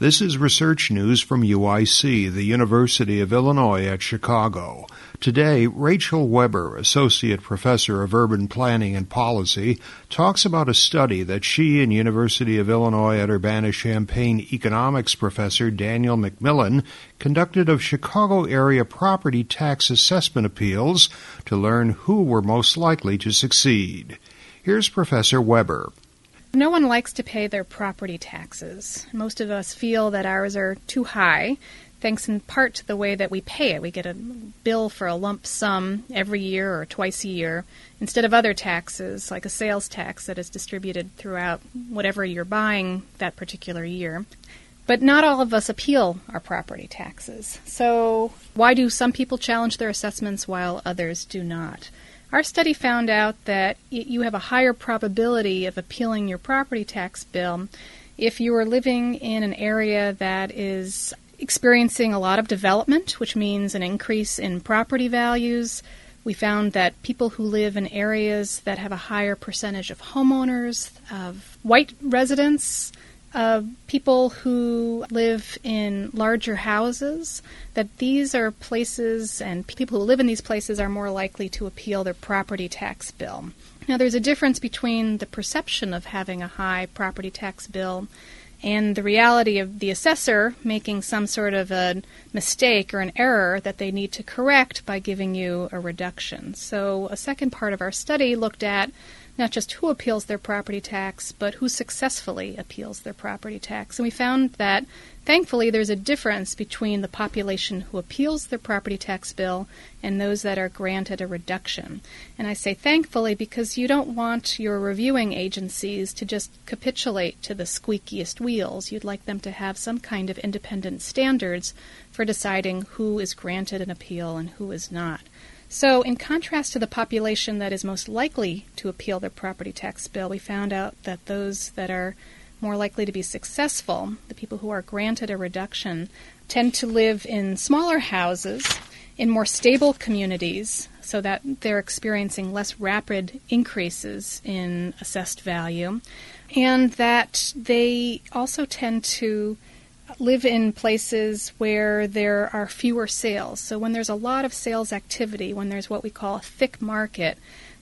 This is research news from UIC, the University of Illinois at Chicago. Today, Rachel Weber, Associate Professor of Urban Planning and Policy, talks about a study that she and University of Illinois at Urbana-Champaign economics professor Daniel McMillen conducted of Chicago area property tax assessment appeals to learn who were most likely to succeed. Here's Professor Weber. No one likes to pay their property taxes. Most of us feel that ours are too high, thanks in part to the way that we pay it. We get a bill for a lump sum every year or twice a year, instead of other taxes, like a sales tax that is distributed throughout whatever you're buying that particular year. But not all of us appeal our property taxes. So, why do some people challenge their assessments while others do not? Our study found out that you have a higher probability of appealing your property tax bill if you are living in an area that is experiencing a lot of development, which means an increase in property values. We found that people who live in areas that have a higher percentage of homeowners, of white residents, of people who live in larger houses, that these are places and people who live in these places are more likely to appeal their property tax bill. Now, there's a difference between the perception of having a high property tax bill and the reality of the assessor making some sort of a mistake or an error that they need to correct by giving you a reduction. So, a second part of our study looked at not just who appeals their property tax, but who successfully appeals their property tax. And we found that, thankfully, there's a difference between the population who appeals their property tax bill and those that are granted a reduction. And I say thankfully because you don't want your reviewing agencies to just capitulate to the squeakiest wheels. You'd like them to have some kind of independent standards for deciding who is granted an appeal and who is not. So, in contrast to the population that is most likely to appeal their property tax bill, we found out that those that are more likely to be successful, the people who are granted a reduction, tend to live in smaller houses, in more stable communities, so that they're experiencing less rapid increases in assessed value, and that they also tend to live in places where there are fewer sales. So when there's a lot of sales activity, when there's what we call a thick market,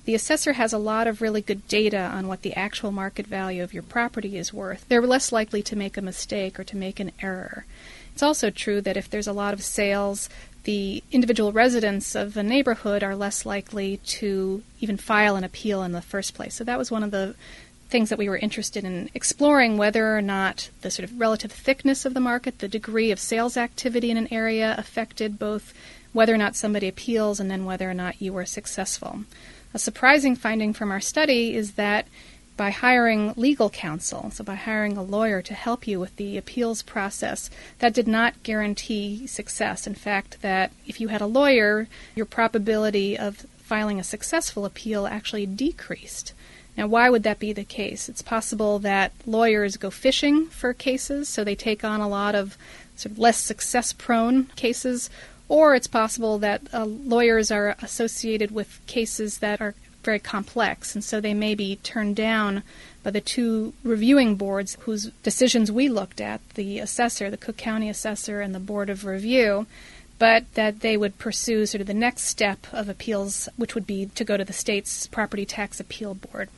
the assessor has a lot of really good data on what the actual market value of your property is worth. They're less likely to make a mistake or to make an error. It's also true that if there's a lot of sales, the individual residents of a neighborhood are less likely to even file an appeal in the first place. So that was one of the things that we were interested in exploring whether or not the sort of relative thickness of the market, the degree of sales activity in an area affected both whether or not somebody appeals and then whether or not you were successful. A surprising finding from our study is that by hiring legal counsel, so by hiring a lawyer to help you with the appeals process, that did not guarantee success. In fact, that if you had a lawyer, your probability of filing a successful appeal actually decreased. Now, why would that be the case? It's possible that lawyers go fishing for cases, so they take on a lot of sort of less success prone cases, or it's possible that uh, lawyers are associated with cases that are very complex, and so they may be turned down by the two reviewing boards whose decisions we looked at the assessor, the Cook County assessor, and the Board of Review but that they would pursue sort of the next step of appeals, which would be to go to the state's property tax appeal board.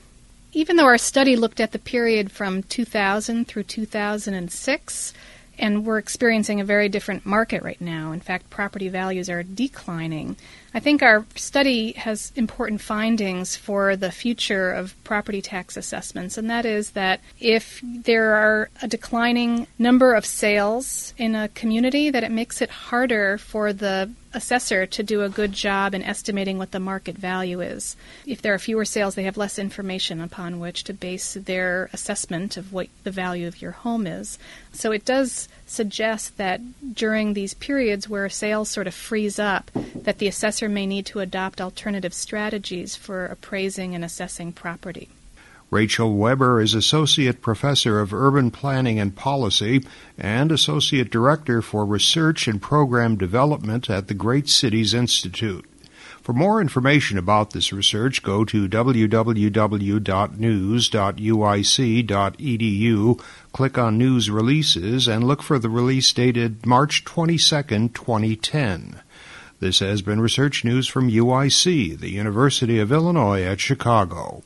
Even though our study looked at the period from 2000 through 2006, and we're experiencing a very different market right now. In fact, property values are declining. I think our study has important findings for the future of property tax assessments, and that is that if there are a declining number of sales in a community, that it makes it harder for the assessor to do a good job in estimating what the market value is. If there are fewer sales, they have less information upon which to base their assessment of what the value of your home is. So it does suggest that during these periods where sales sort of freeze up, that the assessor may need to adopt alternative strategies for appraising and assessing property. Rachel Weber is Associate Professor of Urban Planning and Policy and Associate Director for Research and Program Development at the Great Cities Institute. For more information about this research, go to www.news.uic.edu, click on News Releases, and look for the release dated March 22, 2010. This has been Research News from UIC, the University of Illinois at Chicago.